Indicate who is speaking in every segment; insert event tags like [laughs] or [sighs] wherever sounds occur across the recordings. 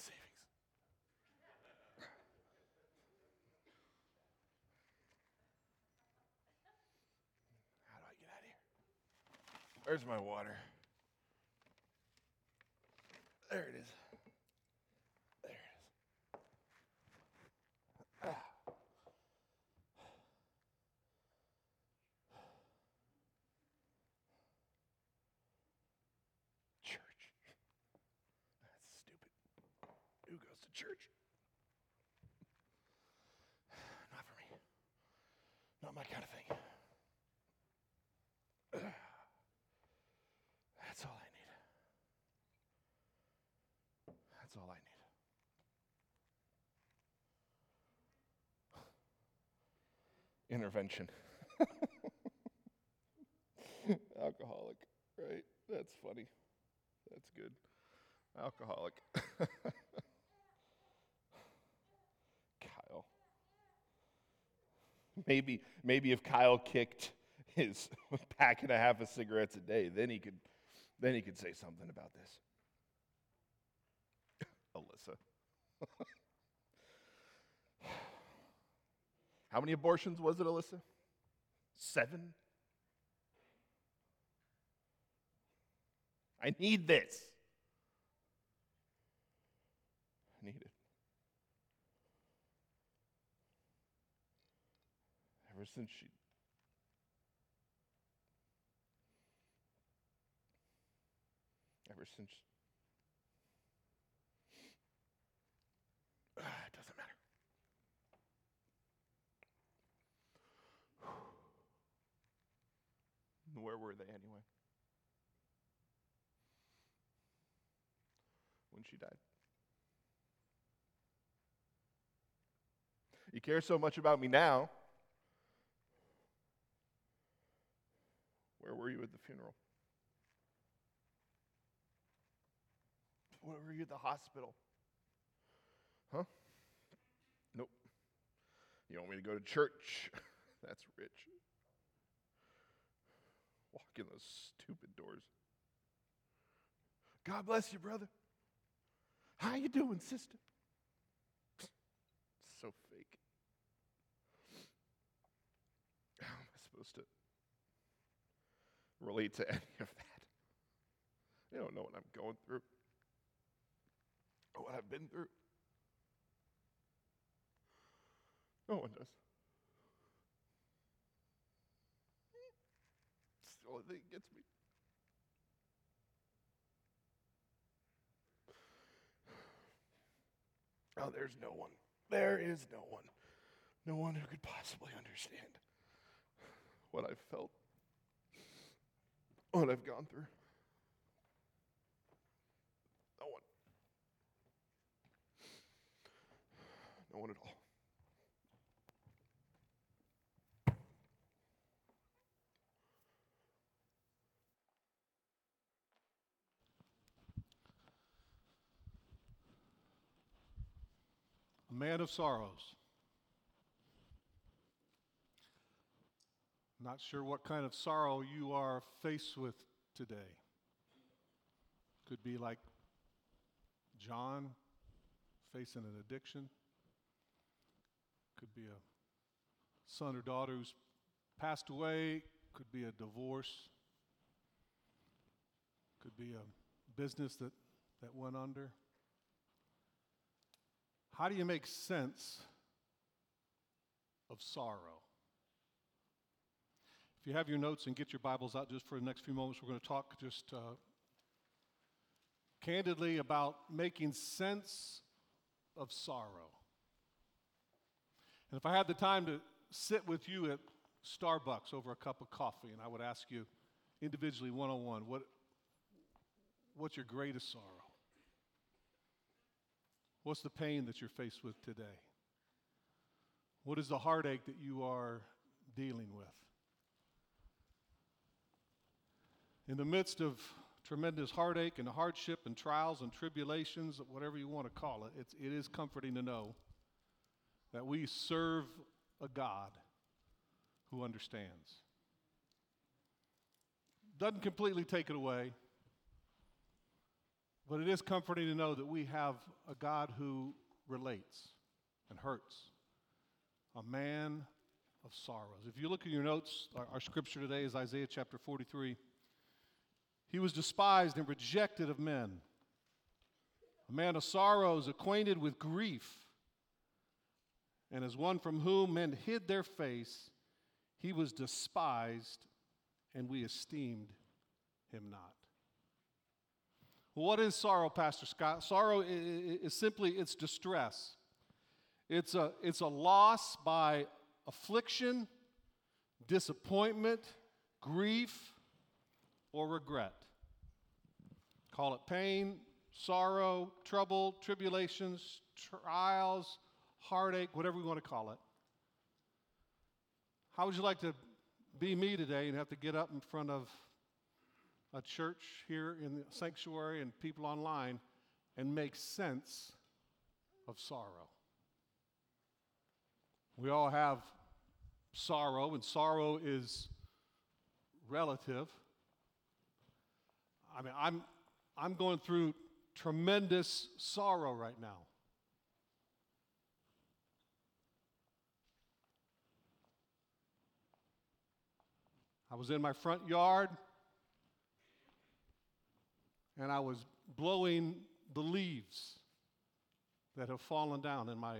Speaker 1: daylight savings. How do I get out of here? Where's my water? There it is. There it is. Ah. Church. That's stupid. Who goes to church? Not for me. Not my kind of thing. That's all I need. That's all I need. [sighs] Intervention. [laughs] Alcoholic, right? That's funny. That's good. Alcoholic. [laughs] Kyle. Maybe, maybe if Kyle kicked his [laughs] pack and a half of cigarettes a day, then he could, then he could say something about this. Alyssa. How many abortions was it, Alyssa? Seven? I need this. I need it. Ever since she ever since Ah, it doesn't matter. [laughs] Where were they anyway? When she died. You care so much about me now. Where were you at the funeral? Where were you at the hospital? Huh? Nope. You want me to go to church? [laughs] That's rich. Walk in those stupid doors. God bless you, brother. How you doing, sister? So fake. How am I supposed to relate to any of that? They don't know what I'm going through or what I've been through. No one does. It's the Oh, only thing that gets me. Oh, there's no one. There is no one. No one who could possibly understand what I've felt, what I've gone through. No one. No one at all.
Speaker 2: Man of sorrows. Not sure what kind of sorrow you are faced with today. Could be like John facing an addiction. Could be a son or daughter who's passed away. Could be a divorce. Could be a business that, that went under. How do you make sense of sorrow? If you have your notes and get your Bibles out just for the next few moments, we're going to talk just uh, candidly about making sense of sorrow. And if I had the time to sit with you at Starbucks over a cup of coffee and I would ask you individually, one on one, what, what's your greatest sorrow? What's the pain that you're faced with today? What is the heartache that you are dealing with? In the midst of tremendous heartache and hardship and trials and tribulations, whatever you want to call it, it's, it is comforting to know that we serve a God who understands. Doesn't completely take it away, But it is comforting to know that we have a God who relates and hurts, a man of sorrows. If you look at your notes, our, our scripture today is Isaiah chapter 43. He was despised and rejected of men, a man of sorrows, acquainted with grief, and as one from whom men hid their face, he was despised, and we esteemed him not. What is sorrow, Pastor Scott? Sorrow is simply it's distress. It's a, it's a loss by affliction, disappointment, grief, or regret. Call it pain, sorrow, trouble, tribulations, trials, heartache, whatever we want to call it. How would you like to be me today and have to get up in front of a church here in the sanctuary and people online and make sense of sorrow? We all have sorrow, and sorrow is relative. I mean, I'm, I'm going through tremendous sorrow right now. I was in my front yard and I was blowing the leaves that have fallen down in my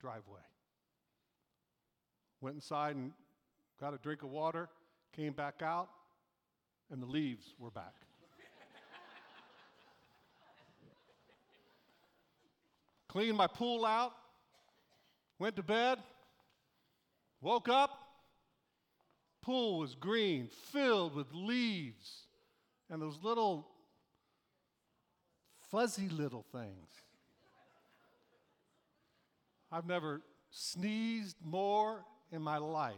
Speaker 2: driveway. Went inside and got a drink of water, came back out, and the leaves were back. Cleaned my pool out, went to bed, woke up, pool was green, filled with leaves and those little fuzzy little things. I've never sneezed more in my life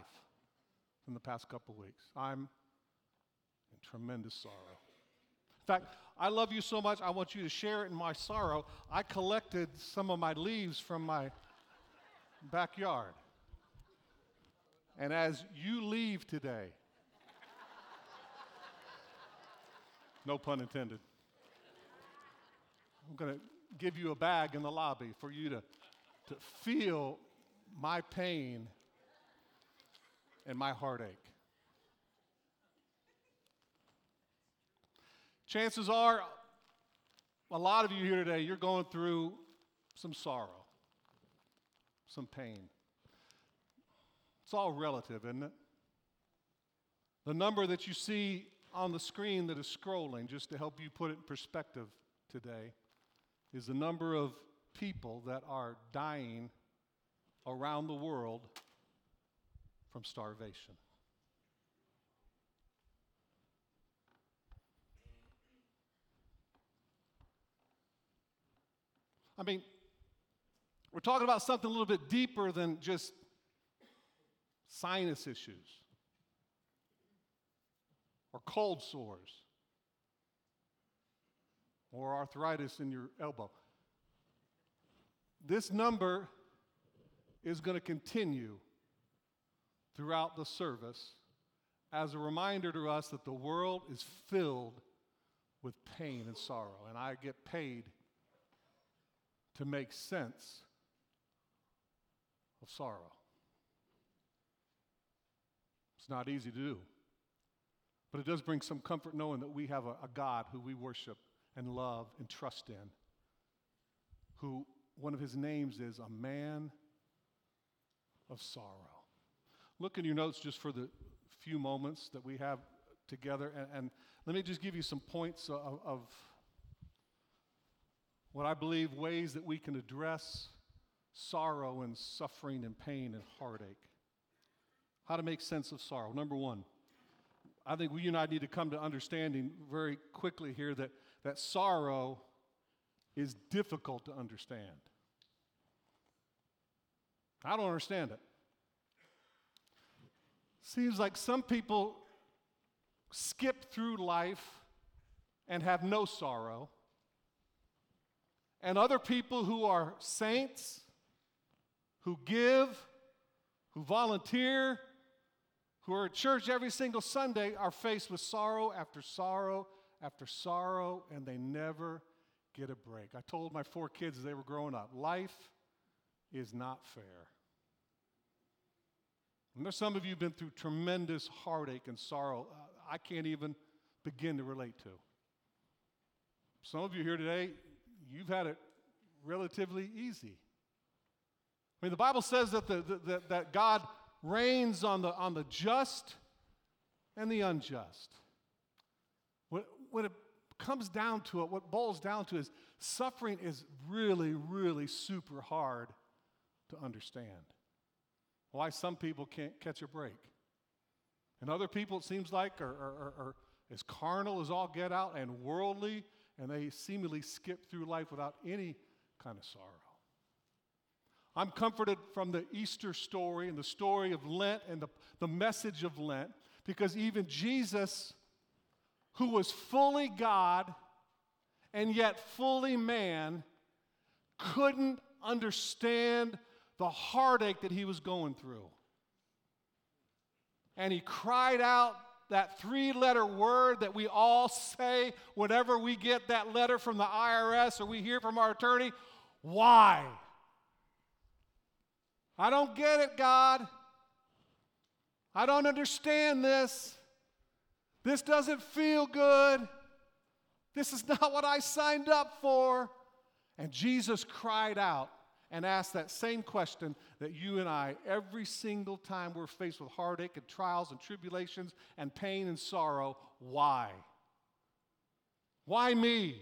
Speaker 2: in the past couple weeks. I'm in tremendous sorrow. In fact, I love you so much, I want you to share it in my sorrow. I collected some of my leaves from my backyard. And as you leave today, no pun intended, I'm going to give you a bag in the lobby for you to, to feel my pain and my heartache. Chances are, a lot of you here today, you're going through some sorrow, some pain. It's all relative, isn't it? The number that you see on the screen that is scrolling, just to help you put it in perspective today, is the number of people that are dying around the world from starvation. I mean, we're talking about something a little bit deeper than just sinus issues or cold sores or arthritis in your elbow. This number is going to continue throughout the service as a reminder to us that the world is filled with pain and sorrow, and I get paid to make sense of sorrow. It's not easy to do, but it does bring some comfort knowing that we have a, a God who we worship and love and trust in, who one of his names is a man of sorrow. Look in your notes just for the few moments that we have together, and, and let me just give you some points of, of what I believe ways that we can address sorrow and suffering and pain and heartache. How to make sense of sorrow. Number one, I think we and I need to come to understanding very quickly here that, that sorrow is difficult to understand. I don't understand it. Seems like some people skip through life and have no sorrow, and other people who are saints, who give, who volunteer, who are at church every single Sunday are faced with sorrow after sorrow after sorrow, and they never get a break. I told my four kids as they were growing up life is not fair. And there's some of you have been through tremendous heartache and sorrow uh, I can't even begin to relate to. Some of you here today, you've had it relatively easy. I mean, the Bible says that, the, the, that, that God rains on the, on the just and the unjust. When, it comes down to it, what boils down to is suffering is really, really super hard to understand. Why some people can't catch a break. And other people, it seems like, are, are, are, are as carnal as all get out and worldly, and they seemingly skip through life without any kind of sorrow. I'm comforted from the Easter story and the story of Lent and the, the message of Lent because even Jesus, who was fully God and yet fully man, couldn't understand the heartache that he was going through. And he cried out that three letter word that we all say whenever we get that letter from the IRS or we hear from our attorney why? I don't get it, God. I don't understand this. This doesn't feel good. This is [laughs] not what I signed up for. And Jesus cried out and asked that same question that you and I, every single time we're faced with heartache and trials and tribulations and pain and sorrow, why? Why me?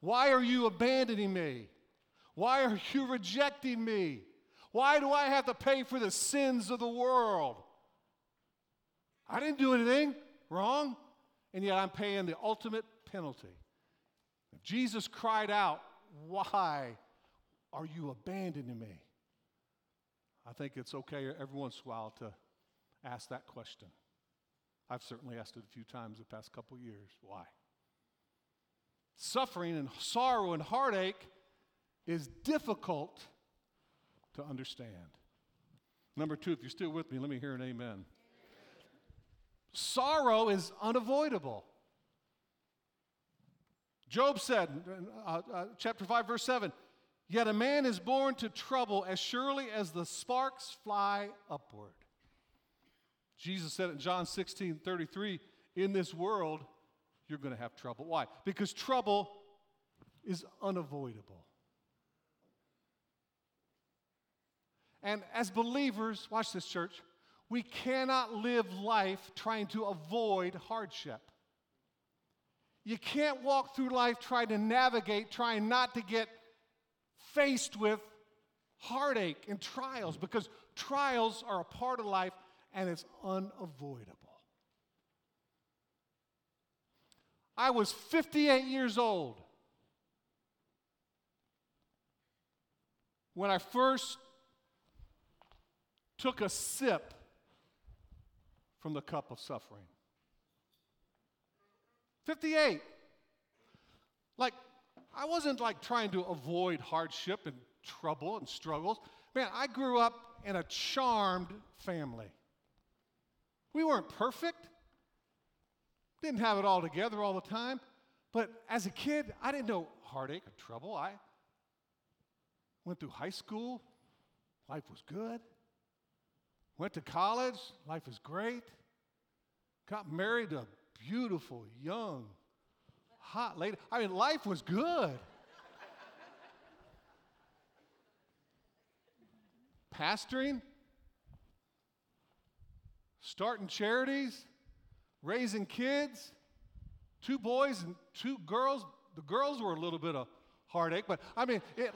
Speaker 2: Why are you abandoning me? Why are you [laughs] rejecting me? Why do I have to pay for the sins of the world? I didn't do anything wrong, and yet I'm paying the ultimate penalty. Jesus cried out, Why are you abandoning me? I think it's okay every once in a while to ask that question. I've certainly asked it a few times the past couple years. Why? Suffering and sorrow and heartache is difficult to understand. Number two, if you're still with me, let me hear an amen. Sorrow is unavoidable. Job said, uh, uh, chapter 5, verse 7, Yet a man is born to trouble as surely as the sparks fly upward. Jesus said in John 16, 33, In this world, you're going to have trouble. Why? Because trouble is unavoidable. And as believers, watch this, church, we cannot live life trying to avoid hardship. You can't walk through life trying to navigate, trying not to get faced with heartache and trials because trials are a part of life and it's unavoidable. I was 58 years old when I first took a sip from the cup of suffering. 58. Like, I wasn't like trying to avoid hardship and trouble and struggles. Man, I grew up in a charmed family. We weren't perfect, didn't have it all together all the time, but as a kid, I didn't know heartache or trouble. I went through high school, life was good. Went to college, life was great. Got married to a beautiful, young, hot lady. I mean, life was good. Pastoring, starting charities, raising kids, two boys and two girls. The girls were a little bit of heartache, but I mean, it.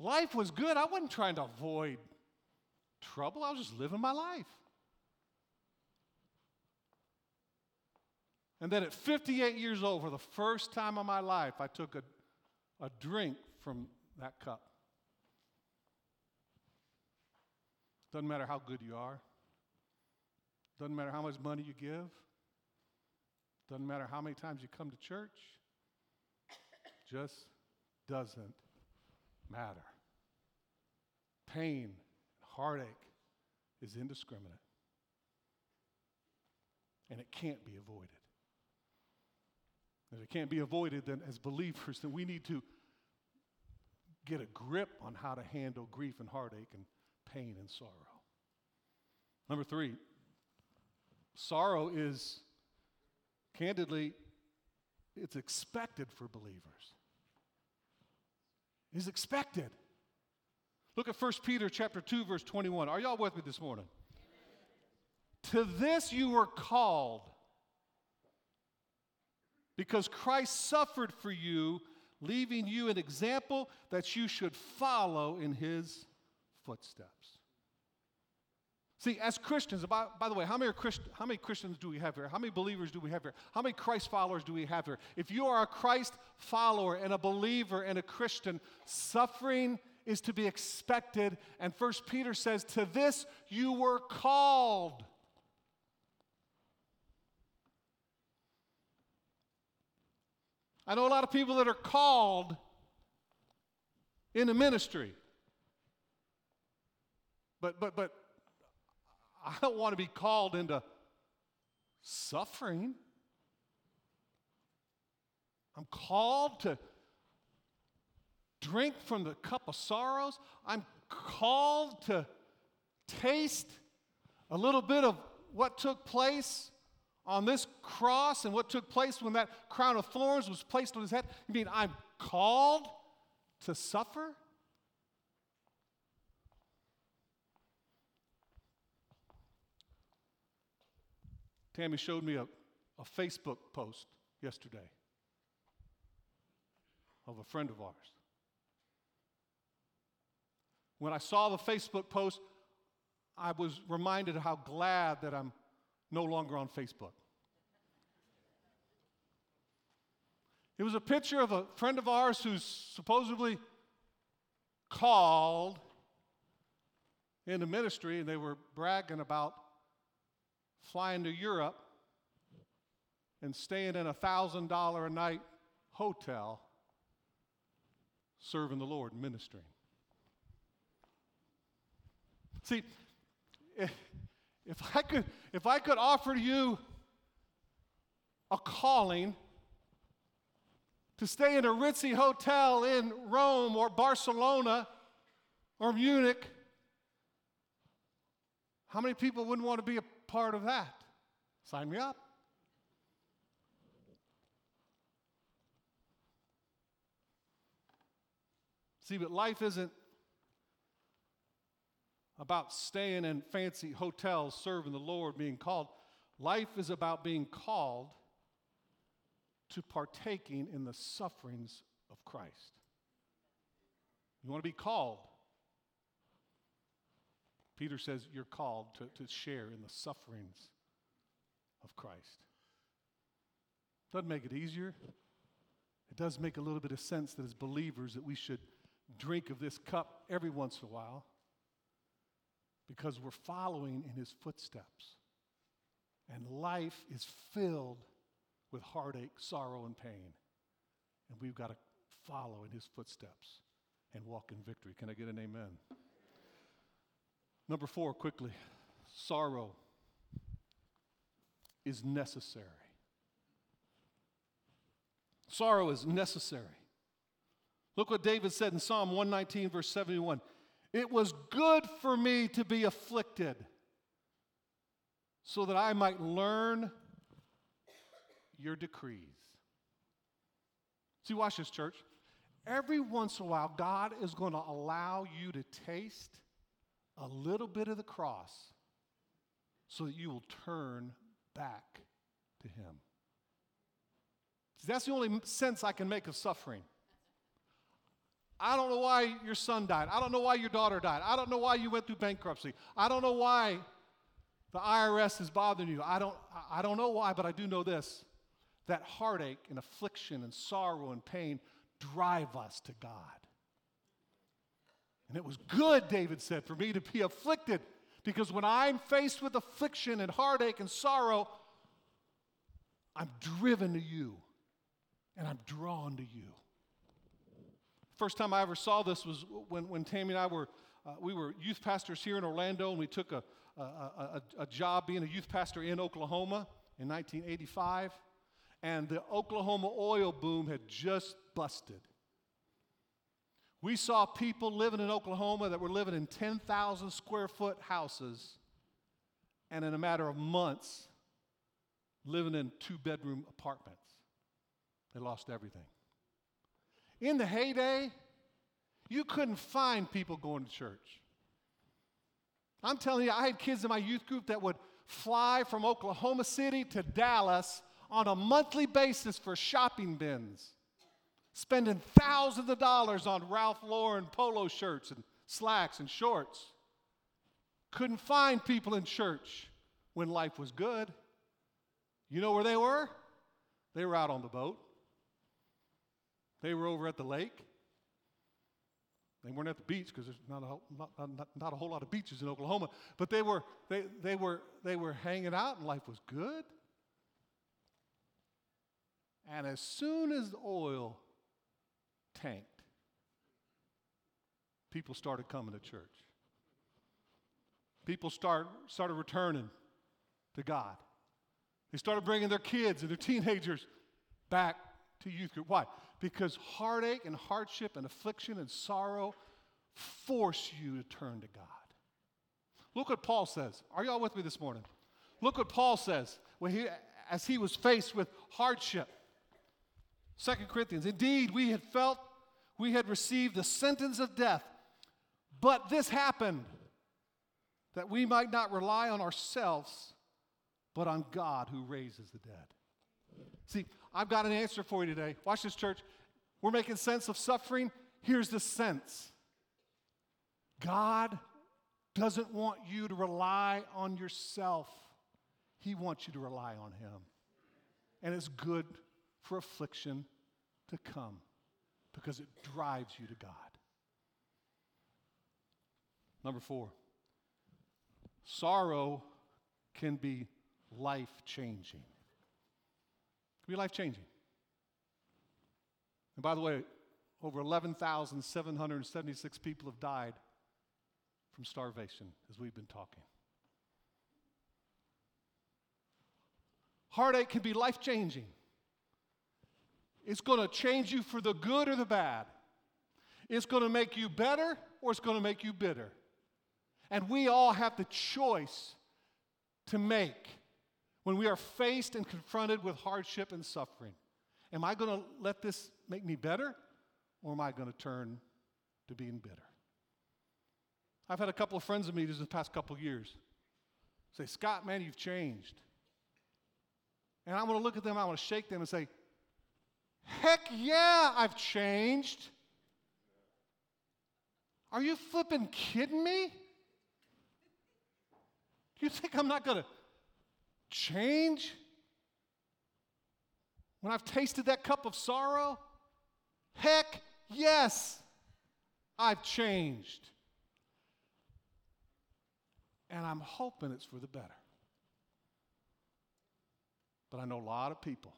Speaker 2: Life was good. I wasn't trying to avoid trouble, I was just living my life. And then at 58 years old, for the first time in my life, I took a, a drink from that cup. Doesn't matter how good you are, doesn't matter how much money you give, doesn't matter how many times you come to church, just doesn't matter. Pain, heartache is indiscriminate, and it can't be avoided. that it can't be avoided, then as believers, then we need to get a grip on how to handle grief and heartache and pain and sorrow. Number three, sorrow is candidly, it's expected for believers. It's expected. Look at 1 Peter chapter 2, verse 21. Are y'all with me this morning? To this you were called because Christ suffered for you, leaving you an example that you should follow in his footsteps. See, as Christians, by, by the way, how many, Christ, how many Christians do we have here? How many believers do we have here? How many Christ followers do we have here? If you are a Christ follower and a believer and a Christian, suffering is to be expected. And First Peter says, To this you were called. I know a lot of people that are called in the ministry. But but but I don't want to be called into suffering. I'm called to drink from the cup of sorrows. I'm called to taste a little bit of what took place on this cross and what took place when that crown of thorns was placed on his head? You mean I'm called to suffer? Tammy showed me a, a Facebook post yesterday of a friend of ours. When I saw the Facebook post, I was reminded how glad that I'm no longer on Facebook. It was a picture of a friend of ours who's supposedly called in the ministry, and they were bragging about flying to Europe and staying in a thousand dollar a night hotel serving the Lord, ministering. See, if I could, if I could offer you a calling to stay in a ritzy hotel in Rome or Barcelona or Munich, how many people wouldn't want to be a part of that? Sign me up. See, but life isn't about staying in fancy hotels serving the Lord, being called. Life is about being called to partaking in the sufferings of Christ. You want to be called. Peter says you're called to, to share in the sufferings of Christ. Doesn't make it easier. It does make a little bit of sense that as believers that we should drink of this cup every once in a while because we're following in his footsteps. And life is filled with heartache, sorrow, and pain. And we've got to follow in his footsteps and walk in victory. Can I get an amen? Number four, quickly sorrow is necessary. Sorrow is necessary. Look what David said in Psalm 119, verse 71. It was good for me to be afflicted so that I might learn your decrees. See, watch this, church. Every once in a while, God is going to allow you to taste a little bit of the cross so that you will turn back to Him. See, that's the only sense I can make of suffering. I don't know why your son died. I don't know why your daughter died. I don't know why you went through bankruptcy. I don't know why the IRS is bothering you. I don't, I don't know why, but I do know this that heartache and affliction and sorrow and pain drive us to God. And it was good, David said, for me to be afflicted because when I'm faced with affliction and heartache and sorrow, I'm driven to you and I'm drawn to you. First time I ever saw this was when, when Tammy and I were, uh, we were youth pastors here in Orlando, and we took a, a, a, a job being a youth pastor in Oklahoma in 1985. and the Oklahoma oil boom had just busted. We saw people living in Oklahoma that were living in 10,000 square foot houses, and in a matter of months, living in two bedroom apartments. They lost everything. In the heyday, you couldn't find people going to church. I'm telling you, I had kids in my youth group that would fly from Oklahoma City to Dallas on a monthly basis for shopping bins, spending thousands of dollars on Ralph Lauren polo shirts and slacks and shorts. Couldn't find people in church when life was good. You know where they were? They were out on the boat. They were over at the lake. They weren't at the beach because there's not a, not, not, not a whole lot of beaches in Oklahoma, but they were, they, they, were, they were hanging out and life was good. And as soon as the oil tanked, people started coming to church. People start, started returning to God. They started bringing their kids and their teenagers back to youth group. Why? Because heartache and hardship and affliction and sorrow force you to turn to God. Look what Paul says. Are y'all with me this morning? Look what Paul says when he, as he was faced with hardship. Second Corinthians, indeed, we had felt we had received the sentence of death, but this happened that we might not rely on ourselves, but on God who raises the dead. See, I've got an answer for you today. Watch this, church. We're making sense of suffering. Here's the sense God doesn't want you to rely on yourself, He wants you to rely on Him. And it's good for affliction to come because it drives you to God. Number four, sorrow can be life changing Can be life changing. And by the way, over 11,776 people have died from starvation as we've been talking. Heartache can be life changing. It's going to change you for the good or the bad. It's going to make you better or it's going to make you bitter. And we all have the choice to make when we are faced and confronted with hardship and suffering. Am I going to let this make me better, or am I going to turn to being bitter? I've had a couple of friends of me this the past couple of years say, Scott, man, you've changed. And I'm going to look at them, I want to shake them and say, Heck yeah, I've changed. Are you flipping kidding me? Do you think I'm not going to change? When I've tasted that cup of sorrow? Heck yes, I've changed. And I'm hoping it's for the better. But I know a lot of people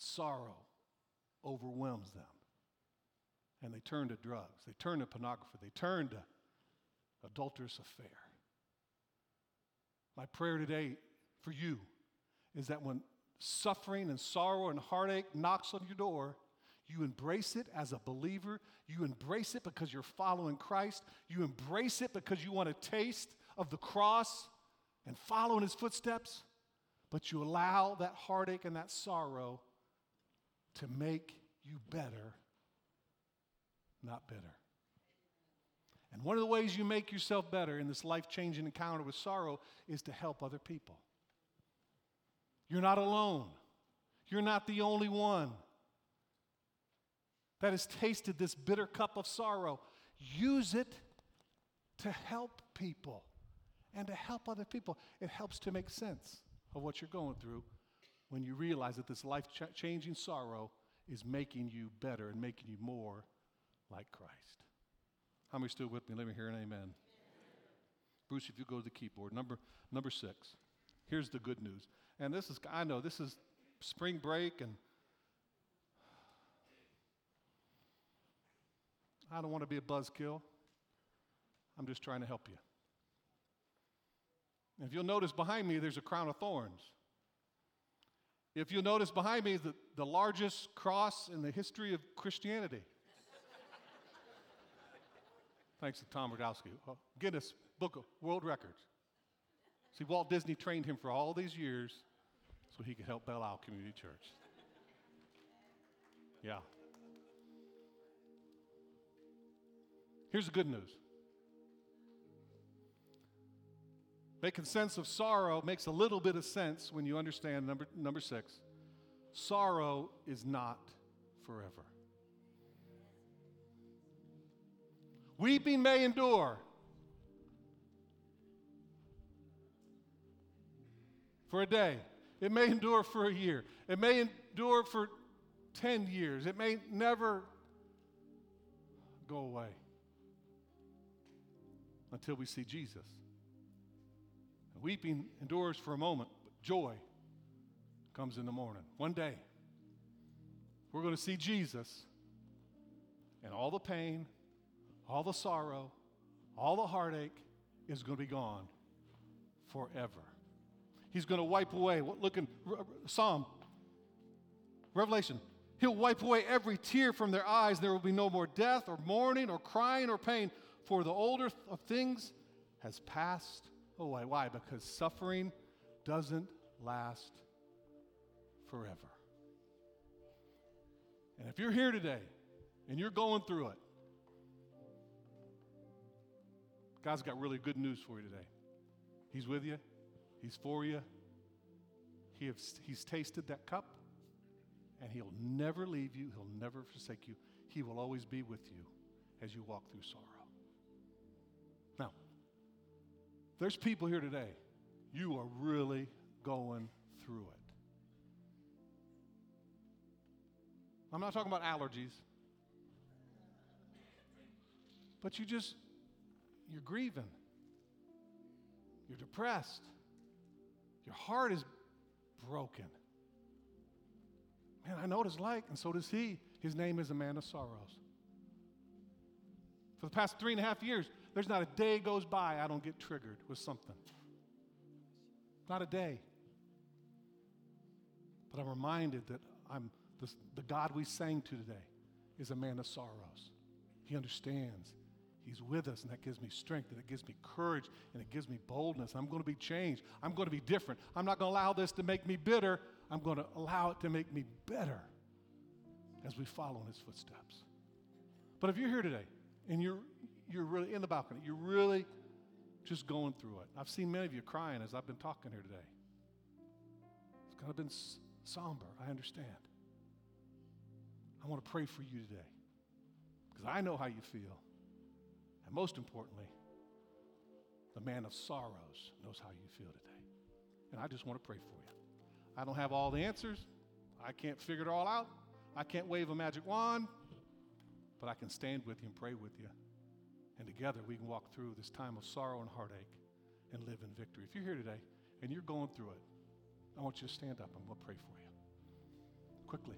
Speaker 2: that sorrow overwhelms them. And they turn to drugs, they turn to pornography, they turn to adulterous affair. My prayer today for you is that when suffering and sorrow and heartache knocks on your door, you embrace it as a believer. You embrace it because you're following Christ. You embrace it because you want a taste of the cross and follow in his footsteps. But you allow that heartache and that sorrow to make you better, not bitter. And one of the ways you make yourself better in this life changing encounter with sorrow is to help other people. You're not alone. You're not the only one that has tasted this bitter cup of sorrow. Use it to help people and to help other people. It helps to make sense of what you're going through when you realize that this life changing sorrow is making you better and making you more like Christ. How many still with me? Let me hear an amen. amen. Bruce, if you go to the keyboard, number, number six. Here's the good news. And this is, I know, this is spring break, and I don't want to be a buzzkill. I'm just trying to help you. if you'll notice behind me, there's a crown of thorns. If you'll notice behind me is the, the largest cross in the history of Christianity. Thanks to Tom Radowski. Uh, Guinness Book of World Records. See, Walt Disney trained him for all these years so he could help Belle Isle Community Church. Yeah. Here's the good news making sense of sorrow makes a little bit of sense when you understand number, number six sorrow is not forever. Weeping may endure. For a day. It may endure for a year. It may endure for 10 years. It may never go away until we see Jesus. Weeping endures for a moment, but joy comes in the morning. One day, we're going to see Jesus, and all the pain, all the sorrow, all the heartache is going to be gone forever. He's going to wipe away. Look in Psalm, Revelation. He'll wipe away every tear from their eyes. There will be no more death or mourning or crying or pain, for the older of things has passed Oh, away. Why? Because suffering doesn't last forever. And if you're here today and you're going through it, God's got really good news for you today. He's with you, He's for you. He has, he's tasted that cup, and He'll never leave you, He'll never forsake you. He will always be with you as you walk through sorrow. There's people here today, you are really going through it. I'm not talking about allergies, but you just, you're grieving, you're depressed, your heart is broken. Man, I know what it's like, and so does he. His name is a man of sorrows. For the past three and a half years, there's not a day goes by I don't get triggered with something. Not a day. But I'm reminded that I'm the, the God we sang to today is a man of sorrows. He understands. He's with us, and that gives me strength, and it gives me courage, and it gives me boldness. I'm going to be changed. I'm going to be different. I'm not going to allow this to make me bitter. I'm going to allow it to make me better as we follow in his footsteps. But if you're here today and you're, you're really in the balcony, you're really just going through it. I've seen many of you crying as I've been talking here today. It's kind of been somber, I understand. I want to pray for you today because I know how you feel. And most importantly, the man of sorrows knows how you feel today. And I just want to pray for you. I don't have all the answers, I can't figure it all out. I can't wave a magic wand, but I can stand with you and pray with you. And together we can walk through this time of sorrow and heartache and live in victory. If you're here today and you're going through it, I want you to stand up and we'll pray for you. Quickly.